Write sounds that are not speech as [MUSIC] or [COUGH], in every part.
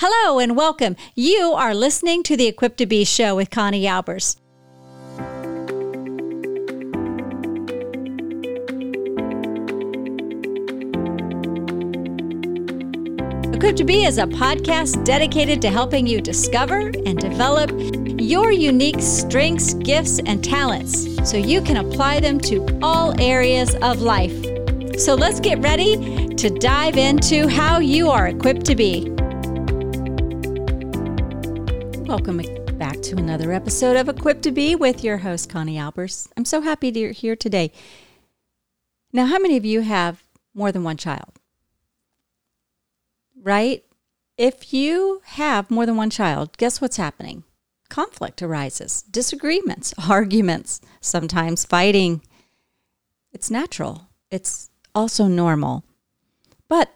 Hello and welcome. You are listening to the Equipped to Be show with Connie Albers. Equipped to Be is a podcast dedicated to helping you discover and develop your unique strengths, gifts, and talents so you can apply them to all areas of life. So let's get ready to dive into how you are equipped to be. Welcome back to another episode of Equipped to Be with your host, Connie Albers. I'm so happy you're here today. Now, how many of you have more than one child? Right? If you have more than one child, guess what's happening? Conflict arises, disagreements, [LAUGHS] arguments, sometimes fighting. It's natural. It's also normal. But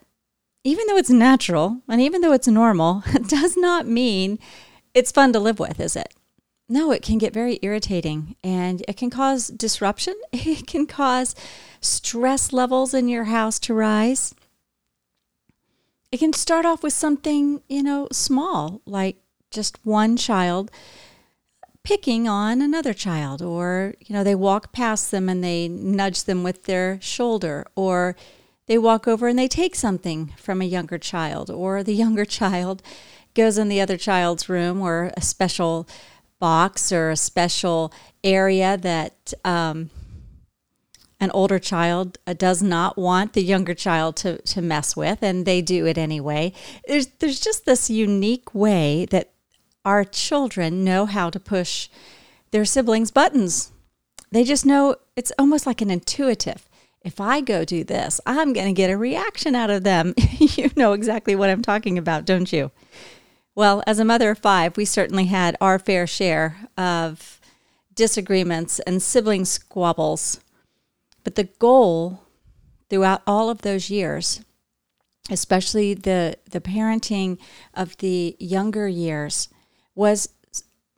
even though it's natural and even though it's normal, [LAUGHS] it does not mean it's fun to live with, is it? No, it can get very irritating and it can cause disruption. [LAUGHS] It can cause stress levels in your house to rise. It can start off with something, you know, small, like just one child picking on another child, or, you know, they walk past them and they nudge them with their shoulder, or they walk over and they take something from a younger child, or the [LAUGHS] younger child goes in the other child's room or a special box or a special area that um, an older child uh, does not want the younger child to, to mess with, and they do it anyway. There's, there's just this unique way that our children know how to push their siblings' buttons. They just know it's almost like an intuitive. If I go do this, I'm going to get a reaction out of them. [LAUGHS] you know exactly what I'm talking about, don't you? Well, as a mother of five, we certainly had our fair share of disagreements and sibling squabbles. But the goal throughout all of those years, especially the, the parenting of the younger years, was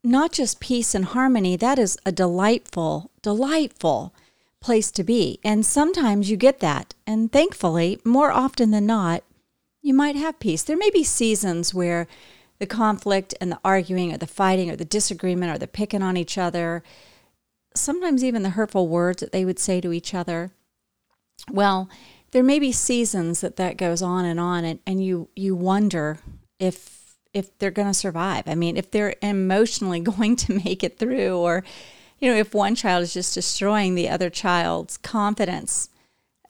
not just peace and harmony. That is a delightful, delightful place to be. And sometimes you get that. And thankfully, more often than not, you might have peace. There may be seasons where the conflict and the arguing or the fighting or the disagreement or the picking on each other, sometimes even the hurtful words that they would say to each other. Well, there may be seasons that that goes on and on and, and you you wonder if if they're going to survive. I mean, if they're emotionally [LAUGHS] going to make it through or you know, if one child is just destroying the other child's confidence.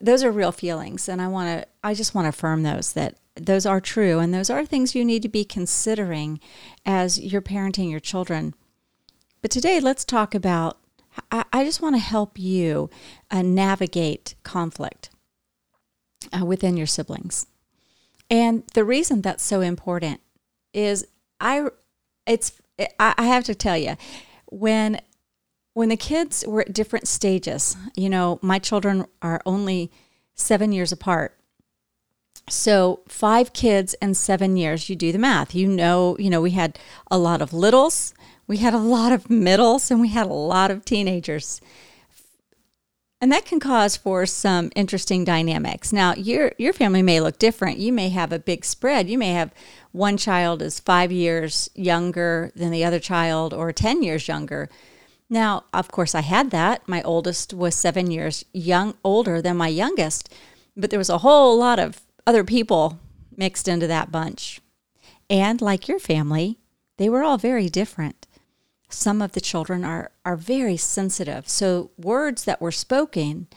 Those are real feelings and I want to I just want to affirm those that those are true and those are things you need to be considering as you're parenting your children. But today, let's talk about I, I just want to help you uh, navigate conflict uh, within your siblings. And the reason that's so important is I it's I, I have to tell you when when the kids were at different stages, you know, my children are only seven years apart. So five kids in seven years, you do the math. You know, you know, we had a lot of littles, we had a lot of middles, and we had a lot of teenagers. And that can cause for some interesting dynamics. Now, your your family may look different. You may have a big spread. You may have one child is five years younger than the other child, or ten years younger. Now, of course, I had that. My oldest was seven years young older than my youngest, but there was a whole lot of other people mixed into that bunch. And like your family, they were all very different. Some of the children are, are very sensitive. So words that were spoken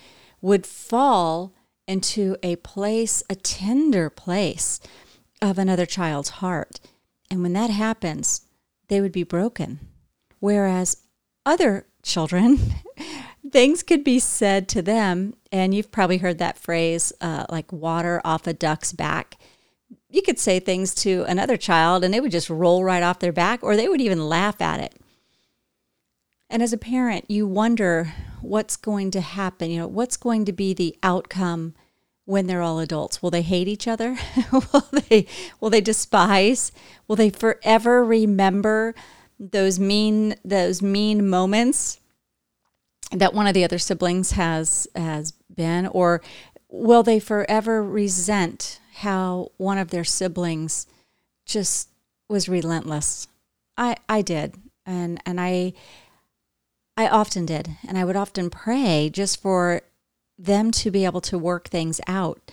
would fall into a place, a tender place of another child's heart. And when that happens, they would be broken. Whereas other children [LAUGHS] things could be said to them, and you've probably heard that phrase, uh, like water off a duck's back. You could say things to another child, and they would just roll right off their back, or they would even laugh at it. And as a parent, you wonder what's going to happen. You know, what's going to be the outcome when they're all adults? Will they hate each other? [LAUGHS] will they will they despise? Will they forever remember those mean those mean moments that one of the other siblings has has been or will they forever resent how one of their siblings just was relentless. I I did. And and I I often did. And I would often pray just for them to be able to work things out.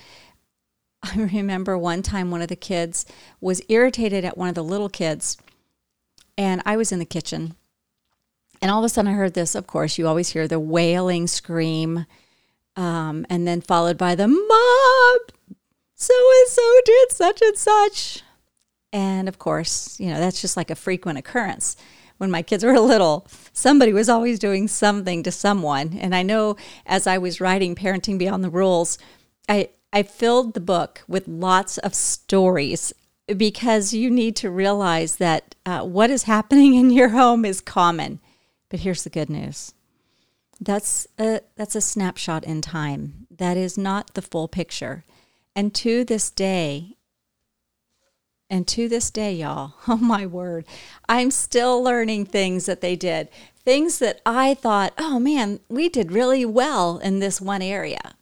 [LAUGHS] I remember one time one of the kids was irritated at one of the little kids, and I was in the kitchen. And all of a sudden, I heard this. Of course, you always hear the wailing scream, um, and then followed by the mob. so and so did such and such. And of course, you know, that's just like a frequent occurrence. When my kids were [LAUGHS] little, somebody was always doing something to someone. And I know as I was writing Parenting Beyond the Rules, I, I filled the book with lots of stories because you need to realize that uh, what is happening in your home is common. But here's the good news that's a, that's a snapshot in time. That is not the full picture. And to this day, and to this day, y'all, [LAUGHS] oh my word, I'm still learning things that they did. Things that I thought, oh man, we did really well in this one area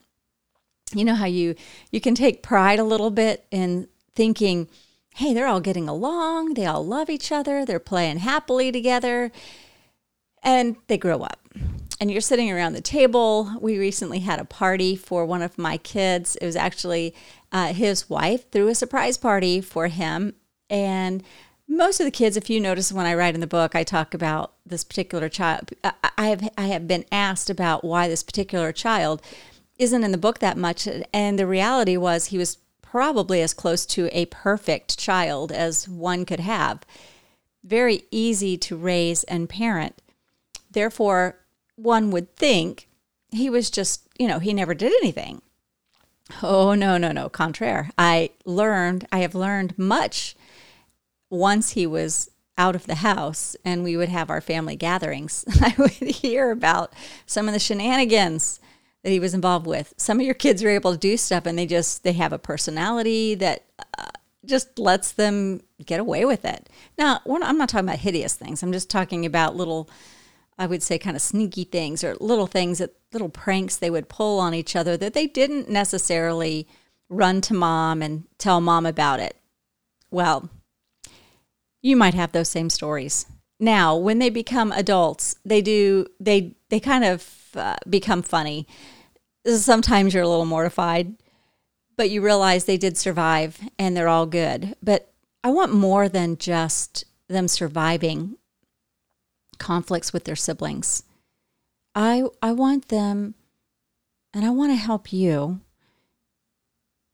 you know how you you can take pride a little bit in thinking hey they're all getting along they all love each other they're playing happily together and they grow up and you're sitting around the table we recently had a party for one of my kids it was actually uh, his wife threw a surprise party for him and most of the kids if you notice when i write in the book i talk about this particular child i have i have been asked about why this particular child isn't in the book that much. And the reality was he was probably as close to a perfect child as one could have. Very easy to raise and parent. Therefore, one would think he was just, you know, he never did anything. Oh, no, no, no. Contraire. I learned, I have learned much once he was out of the house and we would have our family gatherings. [LAUGHS] I would hear about some of the shenanigans that he was involved with. Some of your kids are able to do stuff and they just they have a personality that uh, just lets them get away with it. Now, I'm not talking about hideous things. I'm just talking about little I would say kind of sneaky things or little things that little pranks they would pull on each other that they didn't necessarily run to mom and tell mom about it. Well, you might have those same stories. Now, when they become adults, they do they they kind of uh, become funny. Sometimes you're a little mortified, but you realize they did survive and they're all good. But I want more than just them surviving conflicts with their siblings. I I want them and I want to help you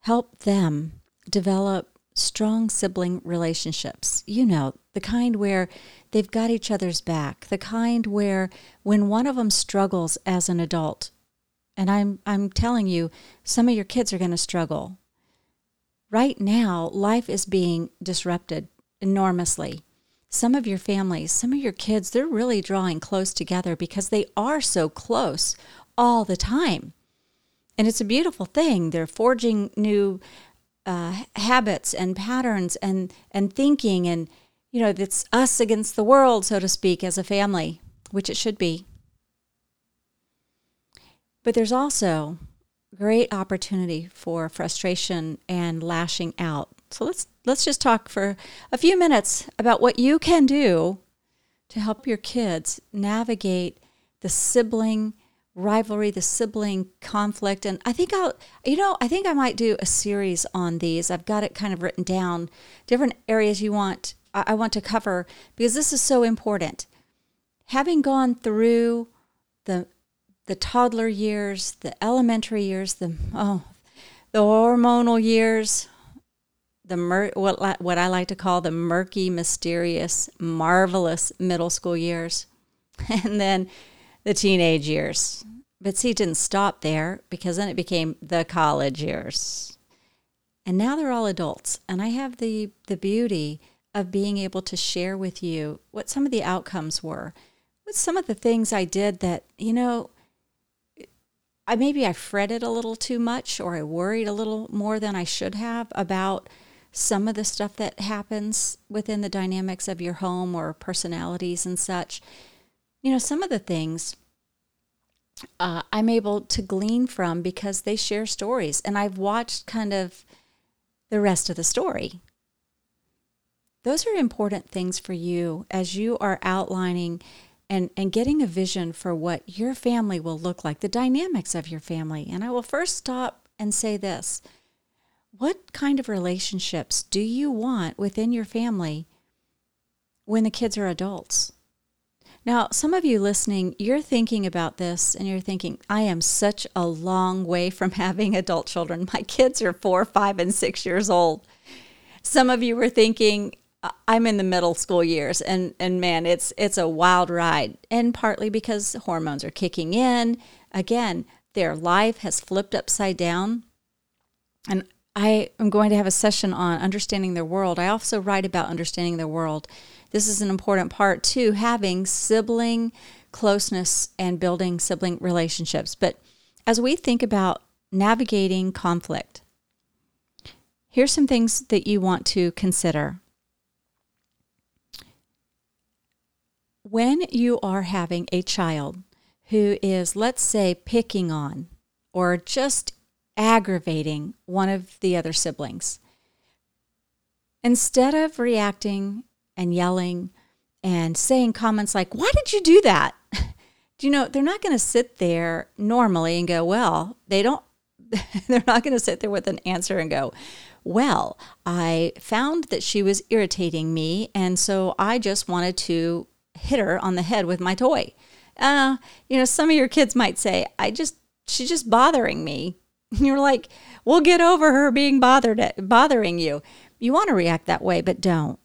help them develop strong sibling relationships. You know, the kind where they've got each other's back, the kind where when one of them struggles as an adult, and I'm I'm telling you, some of your kids are going to struggle. Right now, life is being disrupted enormously. Some of your families, some of your kids, they're really drawing close together because they are so close all the time. And it's a beautiful thing. They're forging new uh, habits and patterns and and thinking and you know it's us against the world so to speak as a family which it should be but there's also great opportunity for frustration and lashing out so let's let's just talk for a few minutes about what you can do to help your kids navigate the sibling rivalry, the sibling conflict. And I think I'll, you know, I think I might do a series on these. I've got it kind of written down, different areas you want, I want to cover because this is so important. Having gone through the, the toddler years, the elementary years, the, oh, the hormonal years, the mur- what, what I like to call the murky, mysterious, marvelous middle school years. [LAUGHS] And then the teenage years. But see, it didn't stop there because then it became the college years. And now they're all adults. And I have the, the beauty of being able to share with you what some of the outcomes were, what some of the things I did that, you know, I maybe I fretted a little too much or I worried a little more than I should have about some of the stuff that happens within the dynamics of your home or personalities and such you know, some of the things uh, I'm able to glean from because they share stories and I've watched kind of the rest of the story. Those are important things for you as you are outlining and, and getting a vision for what your family will look like, the dynamics of your family. And I will first stop and say this What kind of relationships do you want within your family when the kids are adults? Now, some of you listening, you're thinking about this and you're thinking, I am such a long way from [LAUGHS] having adult children. My kids are four, five, and six years old. Some of you were thinking, I'm in the middle school years and and man it's it's a wild ride and partly because hormones are kicking in again their life has flipped upside down and I am going to have a session on understanding their world. I also write about understanding their world. This is an important part too having sibling closeness and building sibling relationships. But as we think about navigating conflict, here's some things that you want to consider. when you are having a child who is, let's say, picking on or just aggravating one of the other siblings, instead of reacting and yelling and saying comments like, Why did you do that? [LAUGHS] do you know, they're not going to sit there normally and go, Well, they don't, [LAUGHS] they're not going to sit there with an answer and go, Well, I found that she was irritating me. And so I just wanted to hit her on the head with my toy. Uh, you know, some of your kids might say, I just, she's just bothering me. [LAUGHS] You're like, we'll get over her being bothered at, bothering you. You want to react that way, but don't.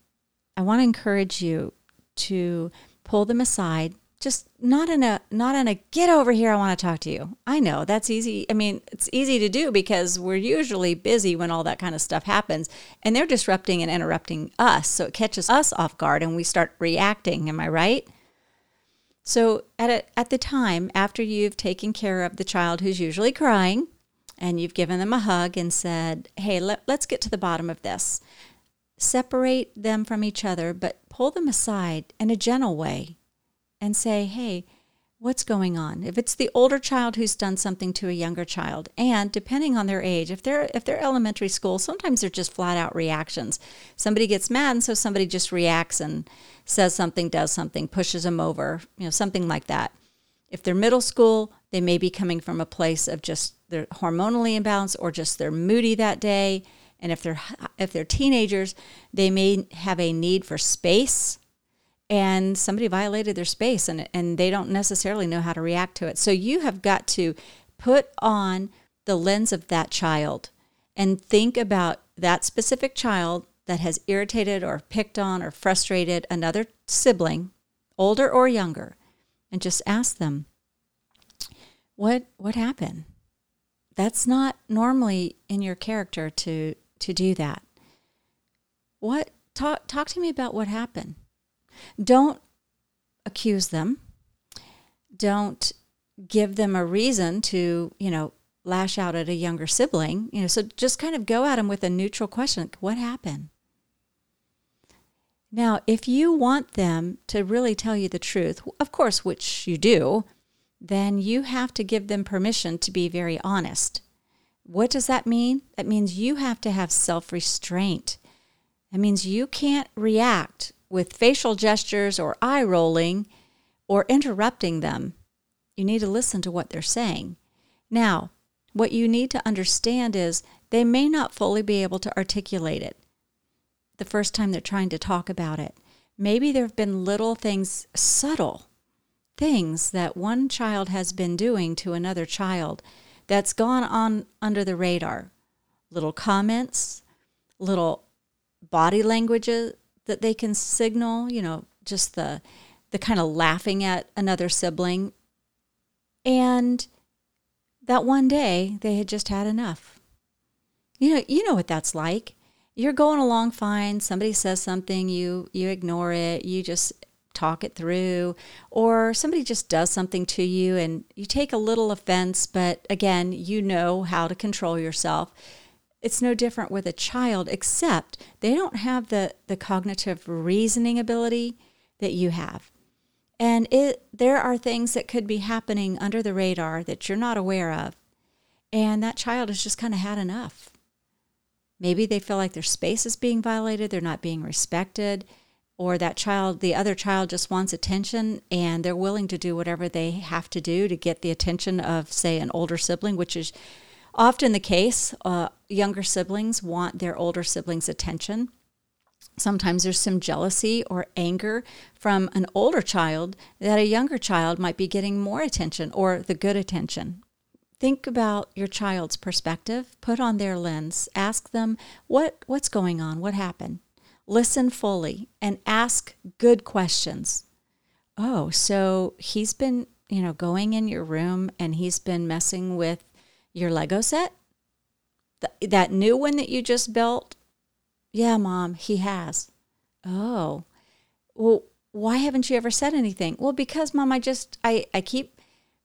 I want to encourage you to pull them aside just not in a not in a get over here i want to talk to you i know that's easy i mean it's easy to do because we're usually busy when all that kind of stuff happens and they're disrupting and interrupting us so it catches us off guard and we start reacting am i right so at a, at the time after you've taken care of the child who's usually crying and you've given them a hug and said hey let, let's get to the bottom of this separate them from each other but pull them aside in a gentle way and say, hey, what's going on? If it's the older child who's done something to a younger child, and depending on their age, if they're if they're elementary school, sometimes they're just flat out reactions. Somebody gets mad, and so somebody just reacts and says something, does something, pushes them over, you know, something like that. If they're middle school, they may be coming from a place of just they're hormonally imbalanced or just they're moody that day. And if they're if they're teenagers, they may have a need for space and somebody violated their space and, and they don't necessarily know how to react to it. So you have got to put on the lens of that child and think about that specific child that has irritated or picked on or frustrated another sibling, older or younger, and just ask them, what what happened? That's not normally in your character to to do that. What talk talk to me about what happened. Don't accuse them. Don't give them a reason to, you know, lash out at a younger sibling. You know, so just kind of go at them with a neutral question. What happened? Now, if you want them to really tell you the truth, of course, which you do, then you have to give them permission to be very honest. What does that mean? That means you have to have self restraint. That means you can't react with facial gestures or eye rolling or interrupting them. You need to listen to what they're saying. Now, what you need to understand is they may not fully be able to articulate it the first time they're trying to talk about it. Maybe there have been little things, subtle things that one child has been doing to another child that's gone on under the radar. Little comments, little body languages, that they can signal, you know, just the the kind of laughing at another sibling. And that one day they had just had enough. You know, you know what that's like. You're going along fine, somebody says something, you you ignore it, you just talk it through, or somebody just does something to you and you take a little offense, but again, you know how to control yourself it's no different with a child, except they don't have the, the cognitive reasoning ability that you have. And it, there are things that could be happening under the radar that you're not aware of. And that child has just kind of had enough. Maybe they feel like their space is being violated, they're not being respected, or that child, the other child just wants attention and they're willing to do whatever they have to do to get the attention of, say, an older sibling, which is often the case. Uh, younger siblings want their older siblings' attention. Sometimes there's some jealousy or anger from an older child that a younger child might be getting more attention or the good attention. Think about your child's perspective, put on their lens, ask them what what's going on, what happened listen fully and ask good questions. Oh, so he's been, you know, going in your room and he's been messing with your Lego set? Th- that new one that you just built? Yeah, mom, he has. Oh. Well, why haven't you ever said anything? Well, because mom, I just I I keep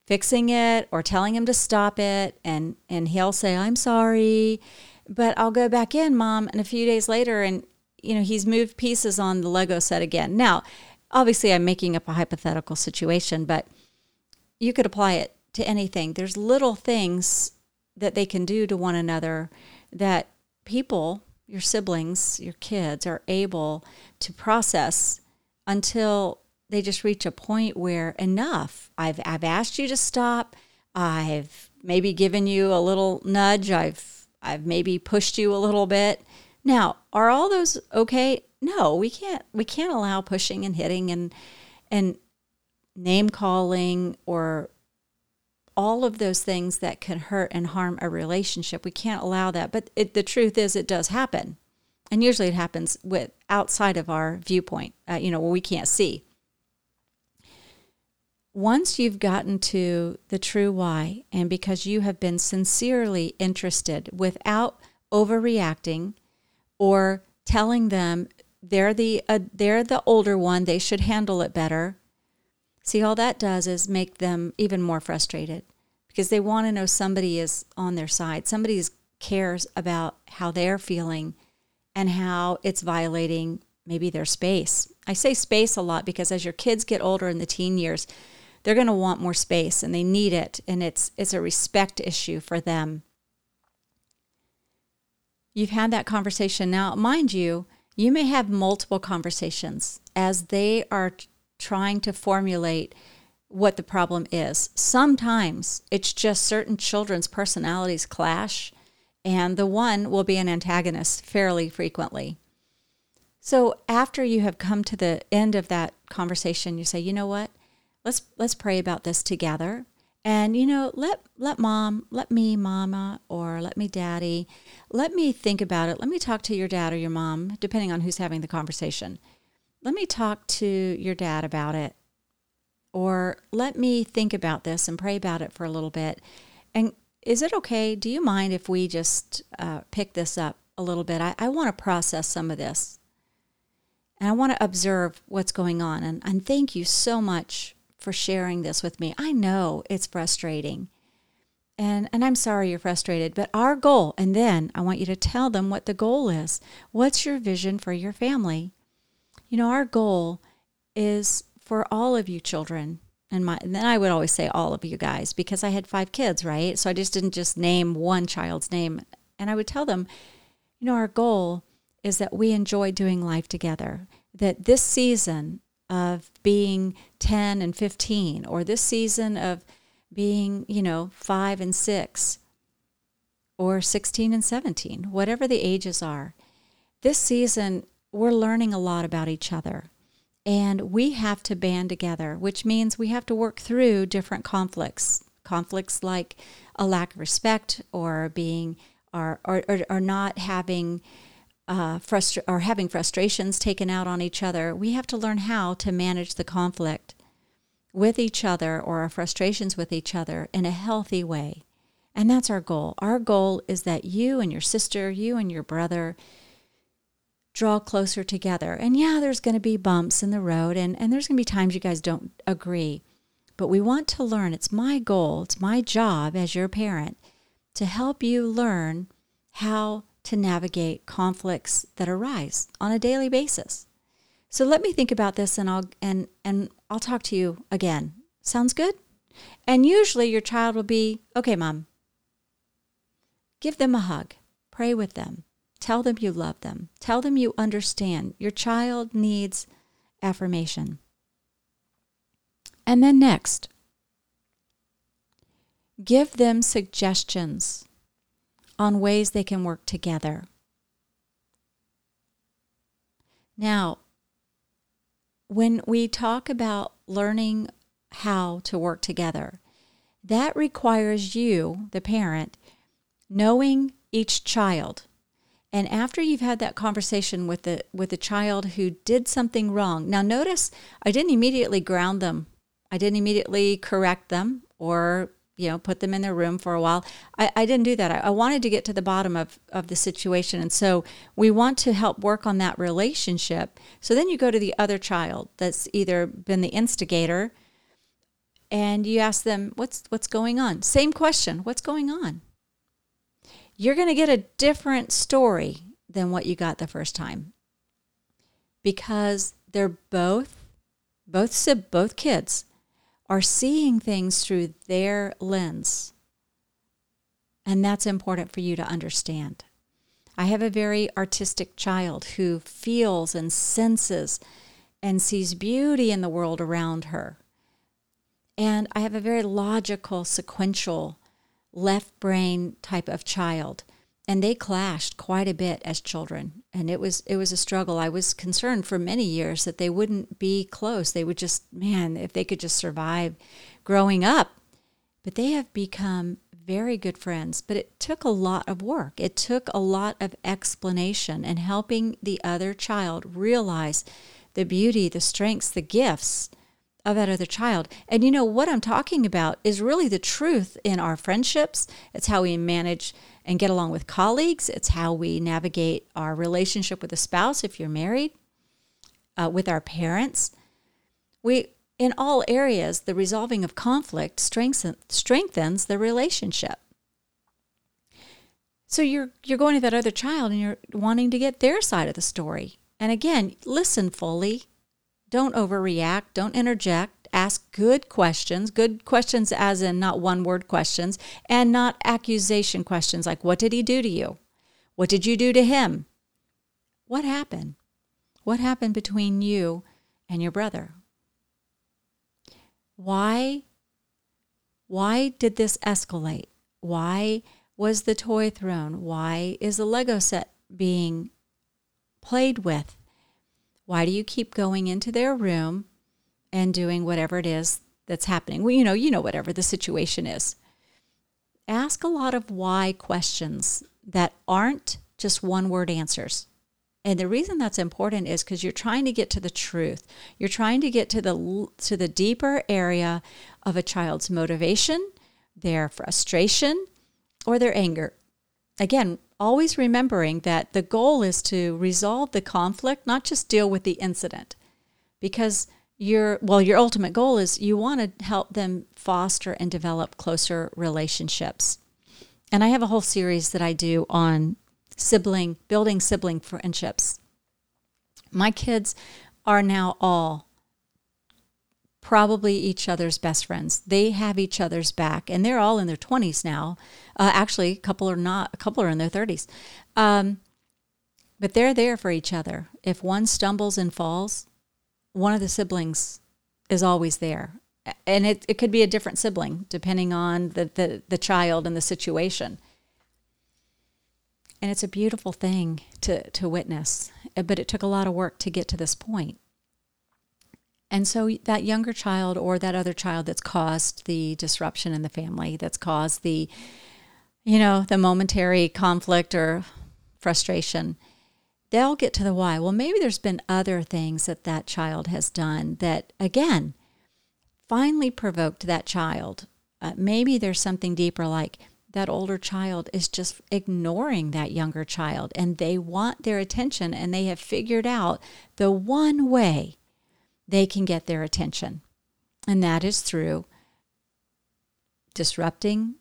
fixing it or telling him to stop it and and he'll say I'm sorry, but I'll go back in, mom, and a few days later and you know, he's moved pieces on the Lego set again. Now, obviously, I'm making up a hypothetical situation, but you could apply it to anything. There's little things that they can do to one another that people, your siblings, your kids, are able to process until they just reach a point where enough. I've I've asked you to stop. I've maybe given you a little nudge. I've I've maybe pushed you a little bit now, are all those okay? No, we can't we can't allow pushing and hitting and and name calling or all of those things that can hurt and harm a relationship. We can't allow that. But it, the truth is, it does happen, and usually it happens with outside of our viewpoint. Uh, you know, we can't see. Once you've gotten to the true why, and because you have been sincerely interested without overreacting or telling them they're the uh, they're the older one, they should handle it better. See, all that does is make them even more frustrated because they want to know somebody is on their side. Somebody cares about how they're feeling and how it's violating maybe their space. I say space a lot because as your kids get older in the teen years, they're going to want more space and they need it and it's it's a respect issue for them. You've had that conversation. Now, mind you, you may have multiple conversations as they are trying to formulate what the problem is. Sometimes it's just certain children's personalities clash, and the one will be an antagonist fairly frequently. So after you have come to the end of that conversation, you say, "You know what? Let's let's pray about this together." And you know, let let mom, let me mama or let me daddy, let me think about it. Let me talk to your dad or your mom, depending on who's having the conversation. Let me talk to your dad about it. Or let me think about this and pray about it for a little bit. And is it okay? Do you mind if we just uh, pick this up a little bit? I, I want to process some of this. And I want to observe what's going on. And, and thank you so much for sharing this with me. I know it's frustrating. And, and I'm sorry you're frustrated, but our goal, and then I want you to tell them what the goal is. What's your vision for your family? You know, our goal is for all of you children, and my and then I would always say all of you guys because I had five kids, right? So I just didn't just name one child's name. And I would tell them, you know, our goal is that we enjoy doing life together. That this season of being 10 and 15 or this season of being, you know, 5 and 6 or 16 and 17, whatever the ages are. This season we're learning a lot about each other. And we have to band together, which means we have to work through different conflicts. Conflicts like a lack of respect or being or, or, or not having uh, frustra- or having frustrations taken out on each other, we have to learn how to manage the conflict with each other or our frustrations with each other in a healthy way. And that's our goal. Our goal is that you and your sister, you and your brother draw closer together. And yeah, there's going to be bumps in the road and, and there's going to be times you guys don't agree. But we want to learn. It's my goal, it's my job as your parent to help you learn how to navigate conflicts that arise on a daily basis. So let me think about this and I'll and and I'll talk to you again. Sounds good? And usually your child will be, "Okay, mom." Give them a hug. Pray with them. Tell them you love them. Tell them you understand. Your child needs affirmation. And then next, give them suggestions on ways they can work together. Now, when we talk about learning how to work together, that requires you, the parent, knowing each child. And after you've had that conversation with the with the child who did something wrong. Now notice I didn't immediately ground them. I didn't immediately correct them or you know put them in their room for a while. I, I didn't do that. I, I, wanted to get to the bottom of, of the situation. And so we want to help work on that relationship. So then you go to the other child that's either been the instigator and you ask them what's what's going on? Same question what's going on? You're going to get a different story than what you got the first time because they're both both both kids are seeing things through their lens. And that's important for you to understand. I have a very artistic child who feels and senses and sees beauty in the world around her. And I have a very logical, sequential, left brain type of child and they clashed quite a bit as children and it was it was a struggle. I was concerned for many years that they wouldn't be close. They would just man if they could just survive growing up. But they have become very good friends. But it took a lot of work. It took a lot of explanation and helping the other child realize the beauty the strengths the gifts of that other child. And you know, what I'm talking about is really the truth in our friendships. It's how we manage and get along with colleagues, it's how we navigate our relationship with a spouse if you're married, uh, with our parents. We, in all areas, the resolving of conflict strengthens, strengthens the relationship. So you're you're going to that other child and you're wanting to get their side of the story. And again, listen fully, don't overreact, don't interject, ask good questions, good questions as in not one word questions, and not accusation questions like, What did he do to you? What did you do to him? What happened? What happened between you and your brother? Why? Why did this escalate? Why was the toy thrown? Why is the Lego set being played with? Why do you keep going into their room and doing whatever it is that's happening? Well, you know, you know whatever the situation is. Ask a lot of why questions that aren't just one word answers. And the reason that's important is because you're trying to get to the truth. You're trying to get to the to the deeper area of a child's motivation, their frustration, or their anger. Again, always remembering that the goal is to resolve the conflict, not just deal with the incident. Because your well, your ultimate goal is you want to help them foster and develop closer relationships. And I have a whole series that I do on sibling building sibling friendships. My kids are now all probably each other's best friends. They have each other's back, and they're all in their 20s now. Uh, actually, a couple are not, a couple are in their 30s. Um, but they're there for each other. If one stumbles and falls, one of the siblings is always there. And it, it could be a different sibling depending on the, the, the child and the situation. And it's a beautiful thing to, to witness, but it took a lot of work to get to this point. And so that younger child or that other child that's caused the disruption in the family, that's caused the, you know, the momentary conflict or frustration, they'll get to the why. Well, maybe there's been other things that that child has done that, again, finally provoked that child. Uh, maybe there's something deeper like that older child is just ignoring that younger child and they want their attention and they have figured out the one way they can get their attention. And that is through disrupting,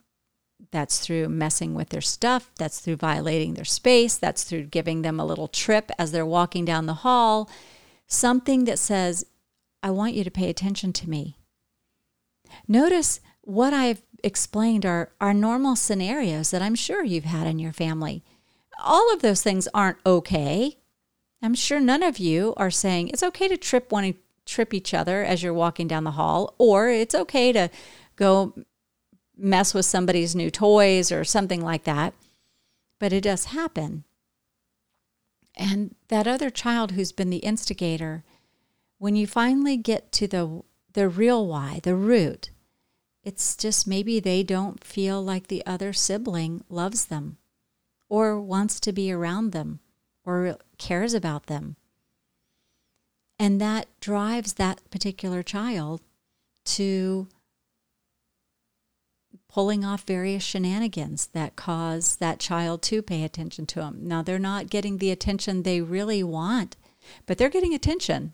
that's through messing with their stuff, that's through violating their space, that's through giving them a little trip as they're walking down the hall. Something that says, I want you to pay attention to me. Notice what I've explained are, are normal scenarios that I'm sure you've had in your family. all of those things aren't okay. I'm sure none of you are saying it's okay to trip one trip each other as you're walking down the hall, or it's okay to go mess with somebody's new toys or something like that. But it does happen. And that other child who's been the instigator, when you finally get to the the real why, the root, it's just maybe they don't feel like the other sibling loves them or wants to be around them or cares about them. And that drives that particular child to pulling off various shenanigans that cause that child to pay attention to them. Now, they're not getting the attention they really want, but they're getting attention.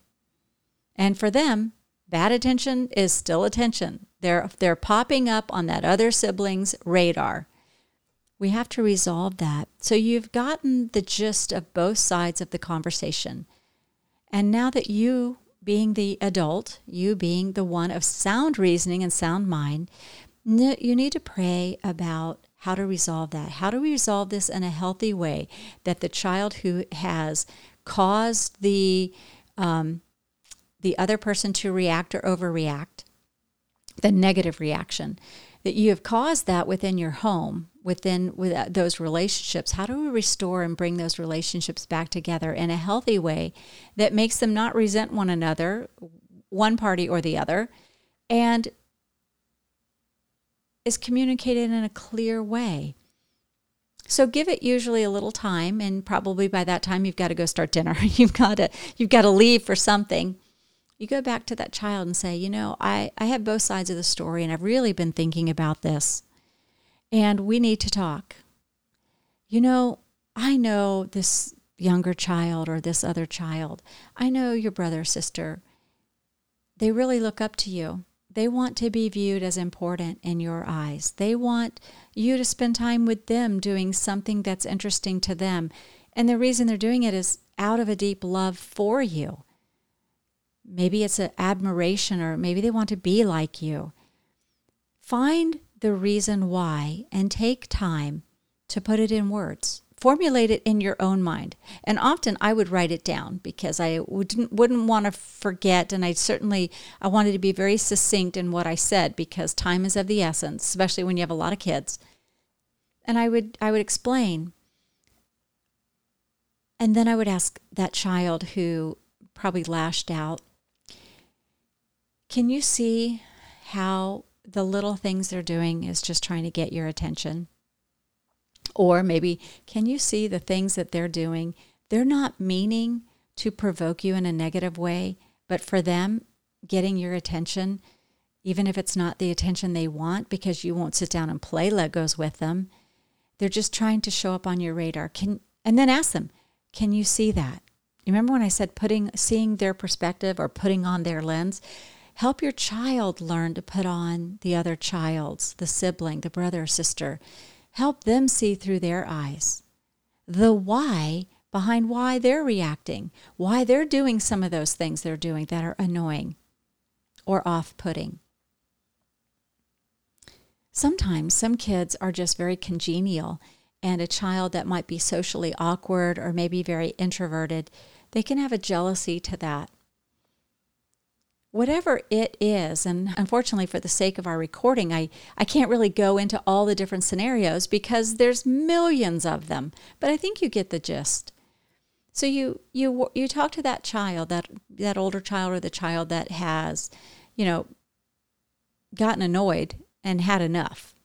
And for them, bad attention is still attention. They're, they're popping up on that other sibling's radar. We have to resolve that. So you've gotten the gist of both sides of the conversation. And now that you, being the adult, you being the one of sound reasoning and sound mind, you need to pray about how to resolve that. How to resolve this in a healthy way that the child who has caused the um, the other person to react or overreact, the negative reaction, that you have caused that within your home, within with uh, those relationships. How do we restore and bring those relationships back together in a healthy way that makes them not resent one another, one party or the other, and is communicated in a clear way. So give it usually a little time and probably by that time you've got to go start dinner. [LAUGHS] you've got to you've got to leave for something. You go back to that child and say, "You know, I I have both sides of the story and I've really been thinking about this. And we need to talk. You know, I know this younger child or this other child. I know your brother or sister. They really look up to you. They want to be viewed as important in your eyes. They want you to spend time with them doing something that's interesting to them. And the reason they're doing it is out of a deep love for you. Maybe it's an admiration, or maybe they want to be like you. Find the reason why and take time to put it in words formulate it in your own mind. And often I would write it down because I wouldn't wouldn't want to forget and I certainly I wanted to be very succinct in what I said because time is of the essence, especially when you have a lot of kids. And I would I would explain and then I would ask that child who probably lashed out, can you see how the little things they're doing is just trying to get your attention? Or maybe, can you see the things that they're doing? They're not meaning to provoke you in a negative way, but for them, getting your attention, even if it's not the attention they want because you won't sit down and play Legos with them, they're just trying to show up on your radar. Can and then ask them, can you see that? You remember when I said putting seeing their perspective or putting on their lens? Help your child learn to put on the other child's, the sibling, the brother or sister. Help them see through their eyes the why behind why they're reacting, why they're doing some of those things they're doing that are annoying or off putting. Sometimes some kids are just very congenial, and a child that might be socially awkward or maybe very introverted, they can have a jealousy to that whatever it is, and unfortunately for the sake of our recording, I, I can't really go into all the different scenarios because there's millions of them, but I think you get the gist. So you you you talk to that child, that that older child or the child that has, you know, gotten annoyed and had enough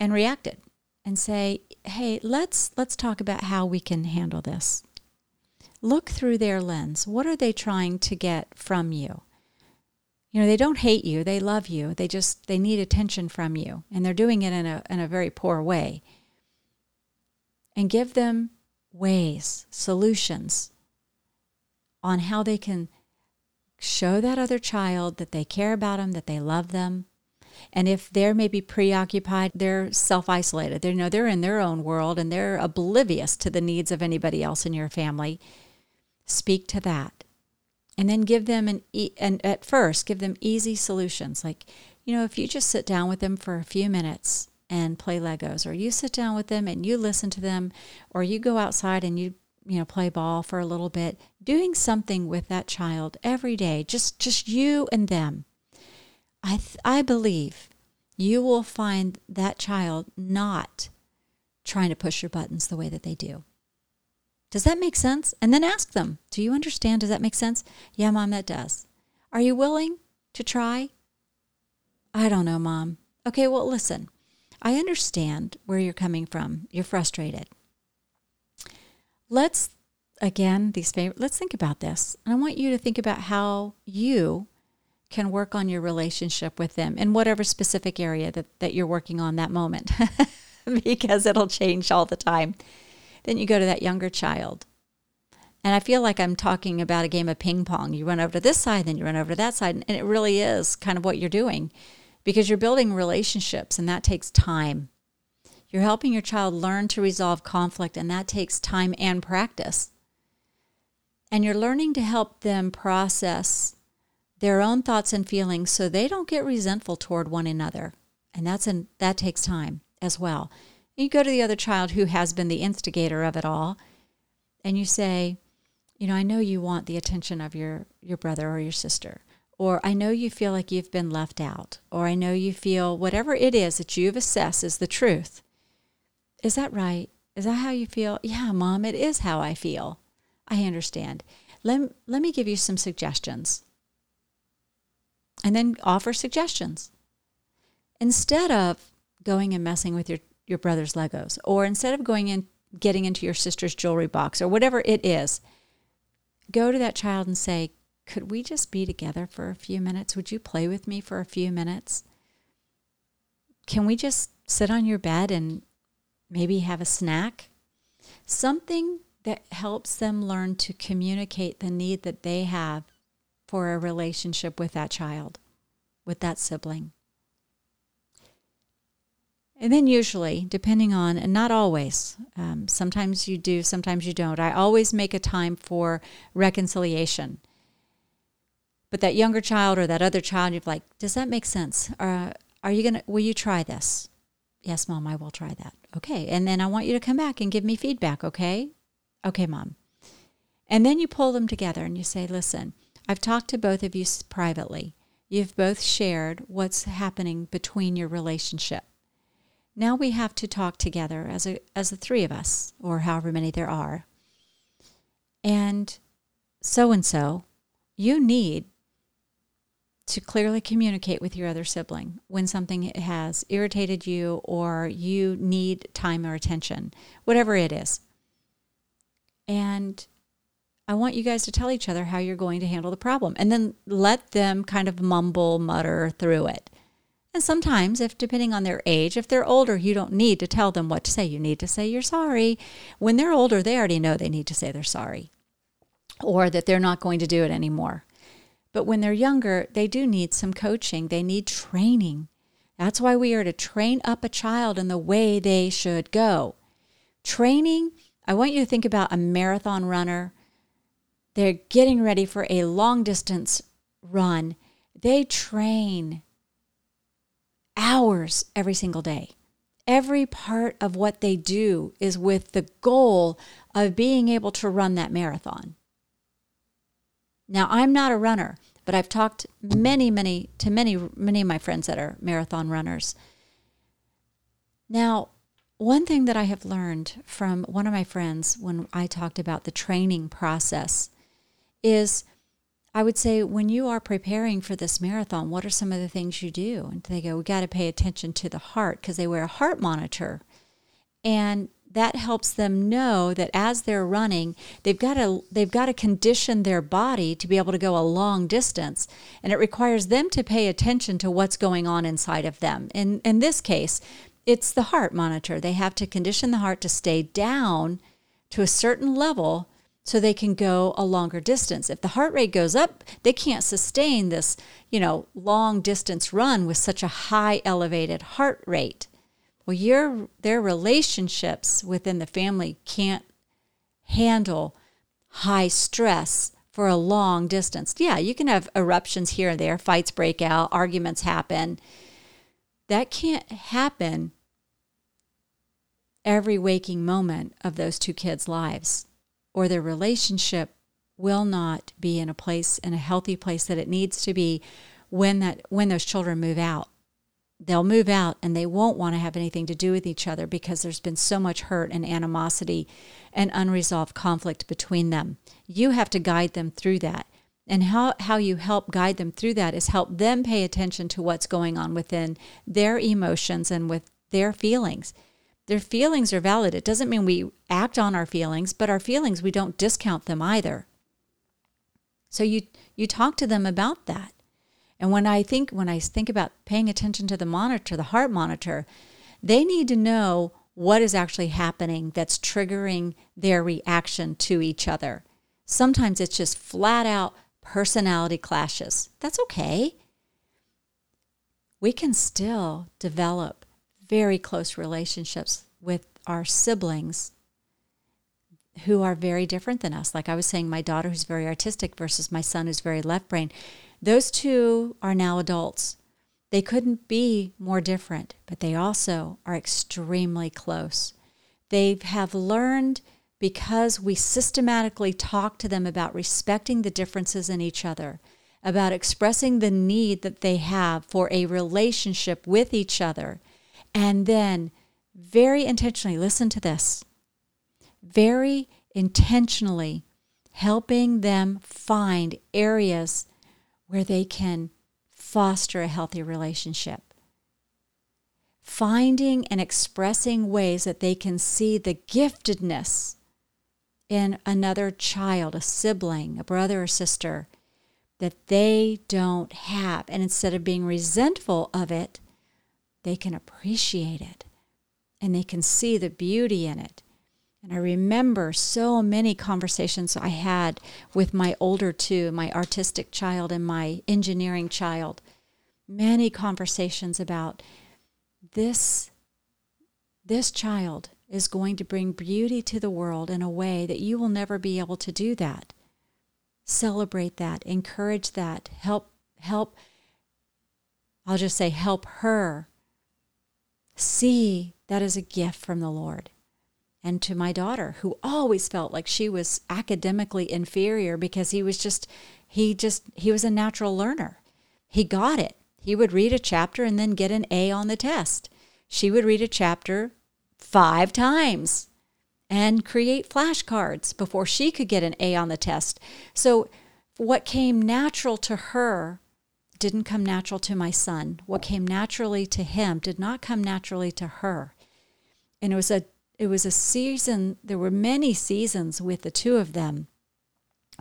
and reacted and say, "Hey, let's let's talk about how we can handle this." Look through their lens. What are they trying to get from you? You know, they don't hate you, they love you. They just they need attention from you, and they're doing it in a in a very poor way. And give them ways, solutions on how they can show that other child that they care about them, that they love them. And if they're maybe preoccupied, they're self isolated. They know they're in their own world and they're oblivious to the needs of anybody else in your family speak to that and then give them an e- and at first give them easy solutions like you know if you just sit down with them for a few minutes and play Legos, or you sit down with them and you listen to them, or you go outside and you you know play ball for a little bit, doing something with that child every day, just just you and them. I th- I believe you will find that child not trying to push your buttons the way that they do. Does that make sense? And then ask them, Do you understand? Does that make sense? Yeah, mom, that does. Are you willing to try? I don't know, mom. Okay, well, listen, I understand where you're coming from. You're frustrated. Let's, again, these favorite, let's think about this. And I want you to think about how you can work on your relationship with them in whatever specific area that, that you're working on that moment, [LAUGHS] because it'll change all the time. Then you go to that younger child. And I feel like I'm talking about a game of ping pong. You run over to this side, then you run over to that side. And it really is kind of what you're doing because you're building relationships and that takes time. You're helping your child learn to resolve conflict and that takes time and practice. And you're learning to help them process their own thoughts and feelings so they don't get resentful toward one another. And that's an, that takes time as well. You go to the other child who has been the instigator of it all and you say, you know, I know you want the attention of your, your brother or your sister or I know you feel like you've been left out, or I know you feel whatever it is that you've assessed is the truth. Is that right? Is that how you feel? Yeah, mom, it is how I feel. I understand. Let, let me give you some suggestions. And then offer suggestions. Instead of going and messing with your, your brother's Legos, or instead of going and getting into your sister's jewelry box, or whatever it is, go to that child and say, could we just be together for a few minutes? Would you play with me for a few minutes? Can we just sit on your bed and maybe have a snack? Something that helps them learn to communicate the need that they have for a relationship with that child, with that sibling. And then, usually, depending on, and not always, um, sometimes you do, sometimes you don't, I always make a time for reconciliation. But that younger child or that other child, you're like, does that make sense? Uh, are you going to, will you try this? Yes, mom, I will try that. Okay. And then I want you to come back and give me feedback. Okay. Okay, mom. And then you pull them together and you say, listen, I've talked to both of you privately. You've both shared what's happening between your relationship. Now we have to talk together as a as the three of us, or however many there are. And so and so, you need to clearly communicate with your other sibling when something has irritated you or you need time or attention, whatever it is. And I want you guys to tell each other how you're going to handle the problem and then let them kind of mumble, mutter through it. And sometimes, if depending on their age, if they're older, you don't need to tell them what to say. You need to say you're sorry. When they're older, they already know they need to say they're sorry or that they're not going to do it anymore. But when they're younger, they do need some coaching, they need training. That's why we are to train up a child in the way they should go. Training, I want you to think about a marathon runner. They're getting ready for a long distance run. They train hours every single day. Every part of what they do is with the goal of being able to run that marathon. Now, I'm not a runner, but I've talked many, many to many, many of my friends that are marathon runners. Now, one thing that I have learned from one of my friends when I talked about the training process is I would say, when you are preparing for this marathon, what are some of the things you do? And they go, we got to pay attention to the heart because they wear a heart monitor. And that helps them know that as they're running, they've got to they've got to condition their body to be able to go a long distance, and it requires them to pay attention to what's going on inside of them. In in this case, it's the heart monitor. They have to condition the heart to stay down to a certain level so they can go a longer distance. If the heart rate goes up, they can't sustain this, you know, long distance run with such a high elevated heart rate. Well, your their relationships within the family can't handle high stress for a long distance. Yeah, you can have eruptions here and there, fights break out, arguments happen. That can't happen every waking moment of those two kids' lives, or their relationship will not be in a place in a healthy place that it needs to be when that when those children move out they'll move out and they won't want to have anything to do with each other because there's been so much hurt and animosity and unresolved conflict between them. You have to guide them through that. And how, how you help guide them through that is help them pay attention to what's going on within their emotions and with their feelings. Their feelings are valid. It doesn't mean we act on our feelings, but our feelings, we don't discount them either. So you, you talk to them about that. And when I think when I think about paying attention to the monitor, the heart monitor, they need to know what is actually happening that's triggering their reaction to each other. Sometimes it's just flat out personality clashes. That's okay. We can still develop very close relationships with our siblings who are very different than us. Like I was saying, my daughter who's very artistic versus my son who's very left brain. Those two are now adults. They couldn't be more different, but they also are extremely close. They have learned because we systematically talk to them about respecting the differences in each other, about expressing the need that they have for a relationship with each other, and then very intentionally, listen to this, very intentionally helping them find areas where they can foster a healthy relationship. Finding and expressing ways that they can see the giftedness in another child, a sibling, a brother or sister that they don't have. And instead of being resentful of it, they can appreciate it and they can see the beauty in it and I remember so many conversations I had with my older two, my artistic child and my engineering child. Many conversations about this this child is going to bring beauty to the world in a way that you will never be able to do that. Celebrate that, encourage that, help help I'll just say help her see that as a gift from the Lord. And to my daughter who always felt like she was academically inferior because he was just he just he was a natural learner. He got it. He would read a chapter and then get an a on the test. She would read a chapter five times and create flashcards before she could get an a on the test. So what came natural to her didn't come natural to my son what came naturally to him did not come naturally to her and it was a it was a season, there were many seasons with the two of them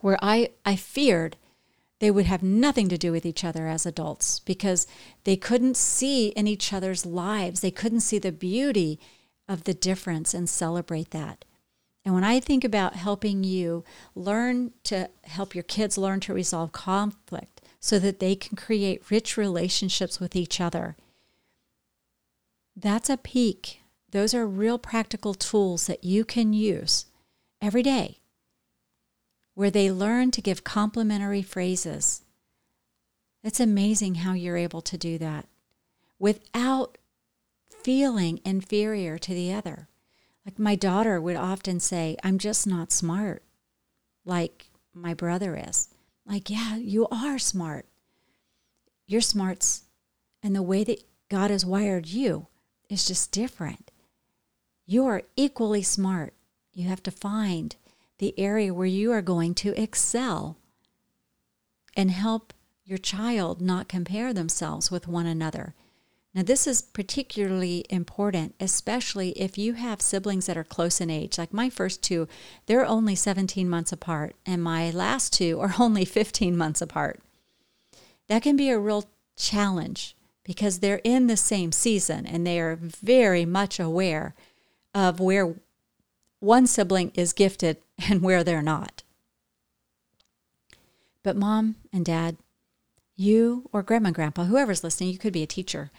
where I, I feared they would have nothing to do with each other as adults because they couldn't see in each other's lives. They couldn't see the beauty of the difference and celebrate that. And when I think about helping you learn to help your kids learn to resolve conflict so that they can create rich relationships with each other, that's a peek those are real practical tools that you can use every day where they learn to give complimentary phrases. It's amazing how you're able to do that without feeling inferior to the other. Like my daughter would often say, I'm just not smart like my brother is. Like, yeah, you are smart. Your smarts and the way that God has wired you is just different. You are equally smart. You have to find the area where you are going to excel and help your child not compare themselves with one another. Now, this is particularly important, especially if you have siblings that are close in age. Like my first two, they're only 17 months apart, and my last two are [LAUGHS] only 15 months apart. That can be a real challenge because they're in the same season and they are very much aware of where one sibling is gifted [LAUGHS] and where they're not. But mom and dad, you or grandma and grandpa, whoever's listening, you could be a teacher.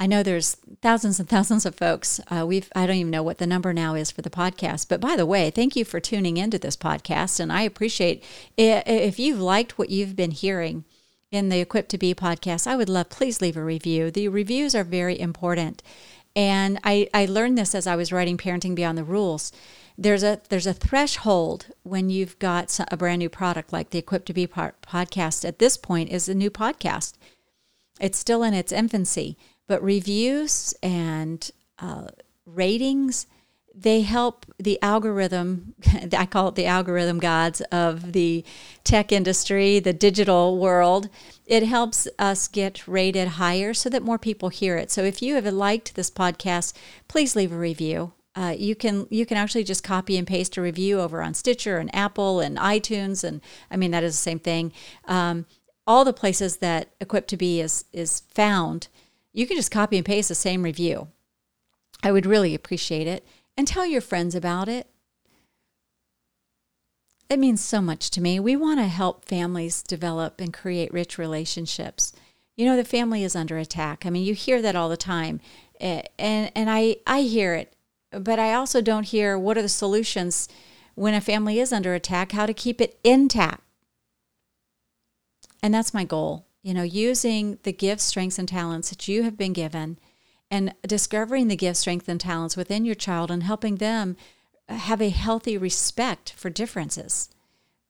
I know there's thousands and thousands of folks. Uh, we've I don't even know what the number now is for the podcast. But by the way, thank you for tuning into this podcast, and I appreciate if you've liked what you've been hearing in the Equipped to Be podcast. I would love please leave a review. The reviews are very important And I, I learned this as I was writing Parenting Beyond the Rules. There's a there's a threshold when you've got a brand new product like the Equipped to Be podcast. At this point, is a new podcast. It's still in its infancy, but reviews and uh, ratings they help the algorithm [LAUGHS] i call it the algorithm gods of the tech industry the digital world. It helps us get rated higher so that more people hear it. So if you have liked this podcast please leave a review. Uh, you can you can actually just copy and paste a review over on Stitcher and Apple and iTunes and I mean that is the same thing. Um, all the places that Equipped to Be is is found, you can just copy and paste the same review. I would really appreciate it and tell your friends about it. It means so much to me. We want to help families develop and create rich relationships. You know, the family is under attack. I mean, you hear that all the time. And and I I hear it, but I also don't hear what are the solutions when a family is under attack, how to keep it intact. And that's my goal. You know, using the gifts, strengths, and talents that you have been given and discovering the gifts, strengths, and talents within your child and helping them have a healthy respect for differences,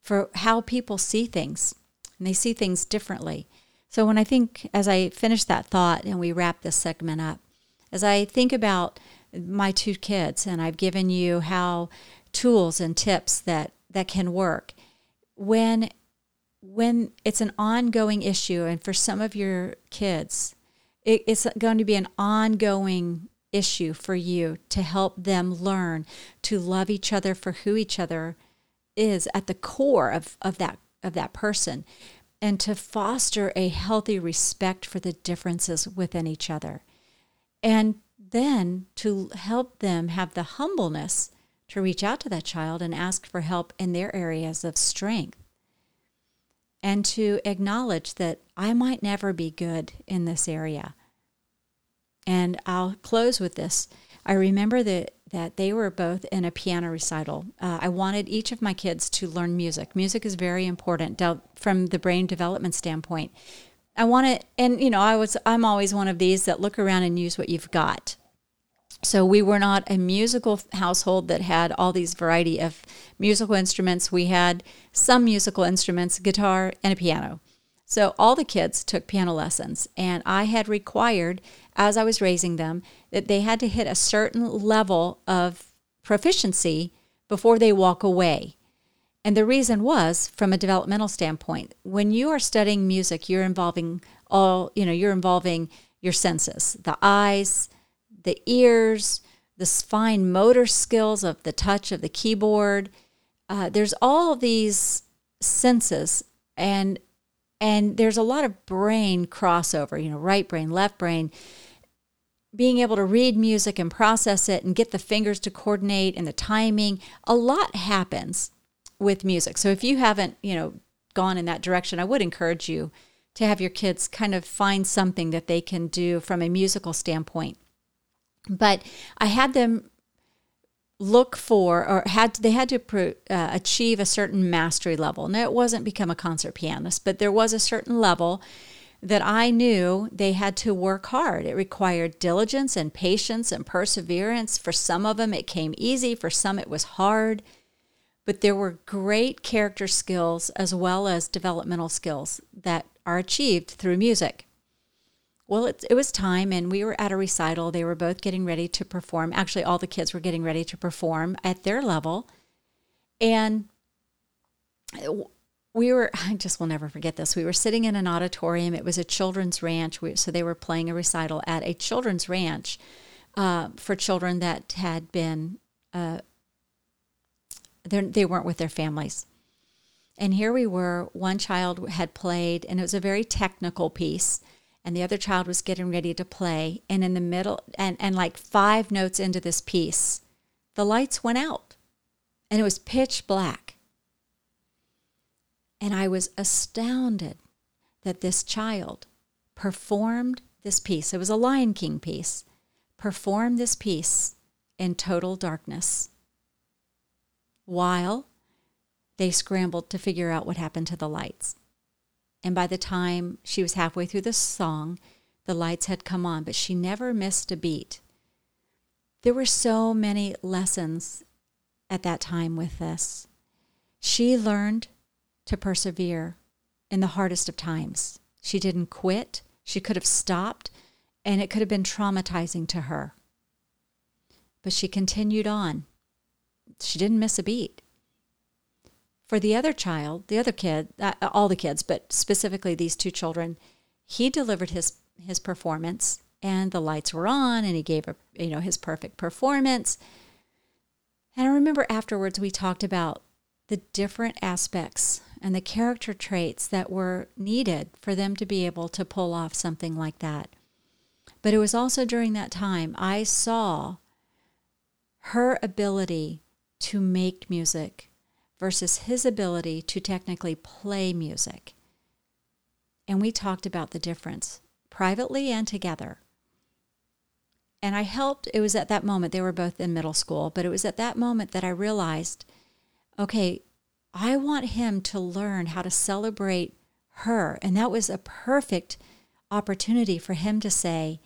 for how people see things. And they see things differently. So when I think, as I finish that thought and we wrap this segment up, as I think about my two kids and I've given you how tools and tips that, that can work, when when it's an ongoing issue and for some of your kids it, it's going to be an ongoing issue for you to help them learn to love each other for who each other is at the core of, of that of that person and to foster a healthy respect for the differences within each other. And then to help them have the humbleness to reach out to that child and ask for help in their areas of strength and to acknowledge that I might never be good in this area and I'll close with this. I remember that that they were both in a piano recital. Uh, I wanted each of my kids to learn music. Music is very important from the brain development standpoint. I want to, and you know, I was I'm always one of these that look around and use what you've got. So we were not a musical household that had all these variety of musical instruments. We had some musical instruments, guitar and a piano. So all the kids took piano lessons, and I had required, as I was raising them, that they had to hit a certain level of proficiency before they walk away. And the reason was from a developmental standpoint. When you are studying music, you're involving all, you know, you're involving your senses, the eyes, the ears, the fine motor skills of the touch of the keyboard. Uh, there's all these senses and and there's a lot of brain crossover, you know, right brain, left brain. Being able to read music and process it and get the fingers to coordinate and the timing, a lot happens with music. So if you haven't, you know, gone in that direction, I would encourage you to have your kids kind of find something that they can do from a musical standpoint. But I had them look for or had they had to uh, achieve a certain mastery level. Now it wasn't become a concert pianist, but there was a certain level that I knew they had to work hard. It required diligence and patience and perseverance. For some of them it came easy, for some it was hard. But there were great character skills as well as developmental skills that are achieved through music. Well, it, it was time, and we were at a recital. They were both getting ready to perform. Actually, all the kids were getting ready to perform at their level. And we were, [LAUGHS] I just will never forget this. We were sitting in an auditorium. It was a children's ranch. We, so they were playing a recital at a children's ranch uh, for children that had been, uh, they weren't with their families. And here we were, one child had played, and it was a very technical piece and the other child was getting ready to play and in the middle and, and like five notes into this piece the lights went out and it was pitch black. And i was astounded that this child performed this piece. It was a lion king piece. Performed this piece in total darkness while they scrambled to figure out what happened to the lights and by the time she was halfway through the song, the lights had come on, but she never missed a beat. There were so many lessons at that time with this. She learned to persevere in the hardest of times. She didn't quit. She could have stopped, and it could have been traumatizing to her. But she continued on. She didn't miss a beat. For the other child, the other kid, uh, all the kids, but specifically these two children, he delivered his his performance and the lights were on and he gave a you know his perfect performance. And i remember afterwards we talked about the different aspects and the character traits that were needed for them to be able to pull off something like that. But it was also during that time i saw her ability to make music versus his ability to technically play music and we talked about the difference privately and together and I helped. It was at that moment, they were both in middle school, but it was at that moment that I realized okay, I want him to learn how to celebrate her. And that was a perfect opportunity for him to say,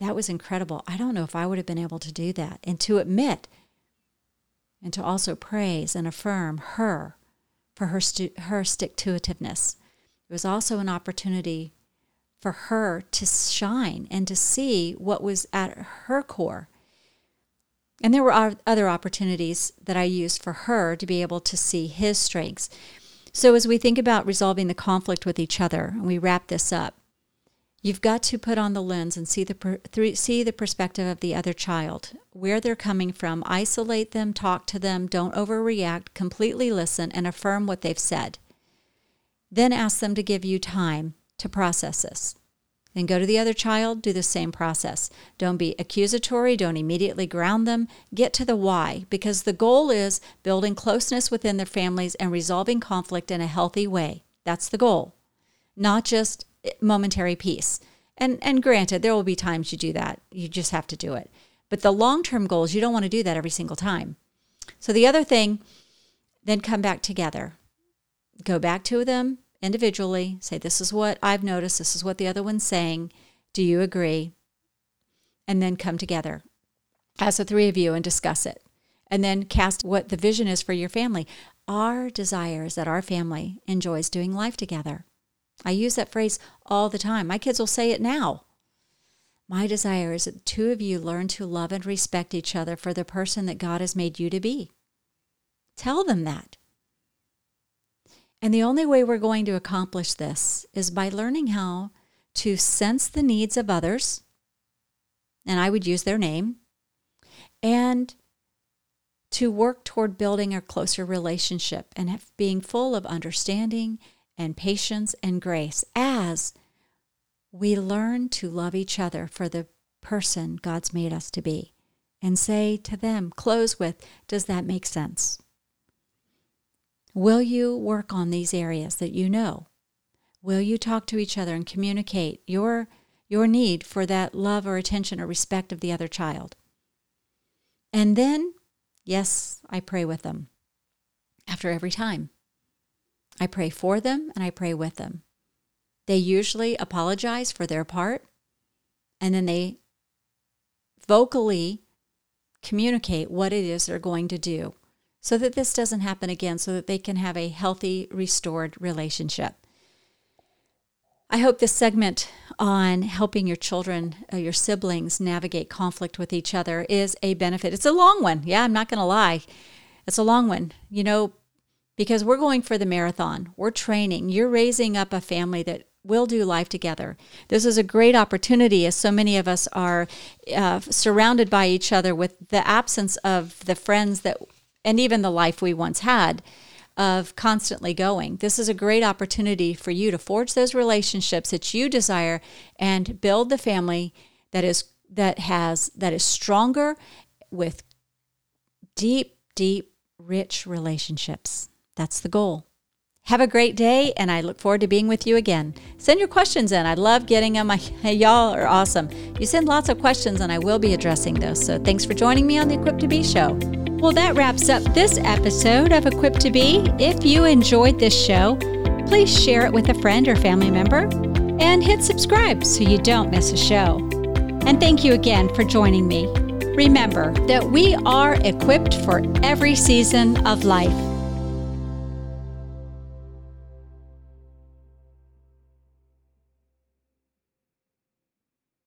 that was incredible. I don't know if I would have been able to do that. And to admit and to also praise and affirm her for her, stu- her stick to itiveness. It was also an opportunity for her to shine and to see what was at her core. And there were other opportunities that I used for her to be able to see his strengths. So, as we think about resolving the conflict with each other, and we wrap this up, you've got to put on the lens and see the per, see the perspective of the other child, where they're coming from, isolate them, talk to them, don't overreact, completely listen, and affirm what they've said. Then ask them to give you time to process this. Then go to the other child, do the same process. Don't be accusatory, don't immediately ground them. Get to the why, because the goal is building closeness within their families and resolving conflict in a healthy way. That's the goal, not just momentary peace. And, and granted, there will be times you do that. You just have to do it. But the long term goals, you don't want to do that every single time. So the other thing, then come back together. Go back to them, individually, say, This is what I've noticed, this is what the other one's saying. Do you agree? And then come together as the three of you and discuss it. And then cast what the vision is for your family. Our desire is that our family enjoys doing life together. I use that phrase all the time. My kids will say it now. My desire is that two of you learn to love and respect each other for the person that God has made you to be. Tell them that. And the only way we're going to accomplish this is by learning how to sense the needs of others, and I would use their name, and to work toward building a closer relationship and being full of understanding and patience and grace as we learn to love each other for the person God's made us to be. And say to them, close with, does that make sense? Will you work on these areas that you know? Will you talk to each other and communicate your, your need for that love or attention or respect of the other child? And then, yes, I pray with them after every time. I pray for them and I pray with them. They usually apologize for their part and then they vocally communicate what it is they're going to do so that this doesn't happen again, so that they can have a healthy, restored relationship. I hope this segment on helping your children, uh, your siblings navigate conflict with each other is a benefit. It's a long one. Yeah, I'm not going to lie. It's a long one, you know, because we're going for the marathon. We're training. You're raising up a family that will do life together. This is a great opportunity as so many of us are uh, surrounded by each other with the absence of the friends that and even the life we once had of constantly going. This is a great opportunity for you to forge those relationships that you desire and build the family that is that has that is stronger with deep deep rich relationships. That's the goal. Have a great day, and I look forward to being with you again. Send your questions in. I love getting them. I, [LAUGHS] y'all are awesome. You send lots of questions, and I will be addressing those. So thanks for joining me on the Equipped to Be show. Well, that wraps up this episode of Equipped to Be. If you enjoyed this show, please share it with a friend or family member and hit subscribe so you don't miss a show. And thank you again for joining me. Remember that we are equipped for every season of life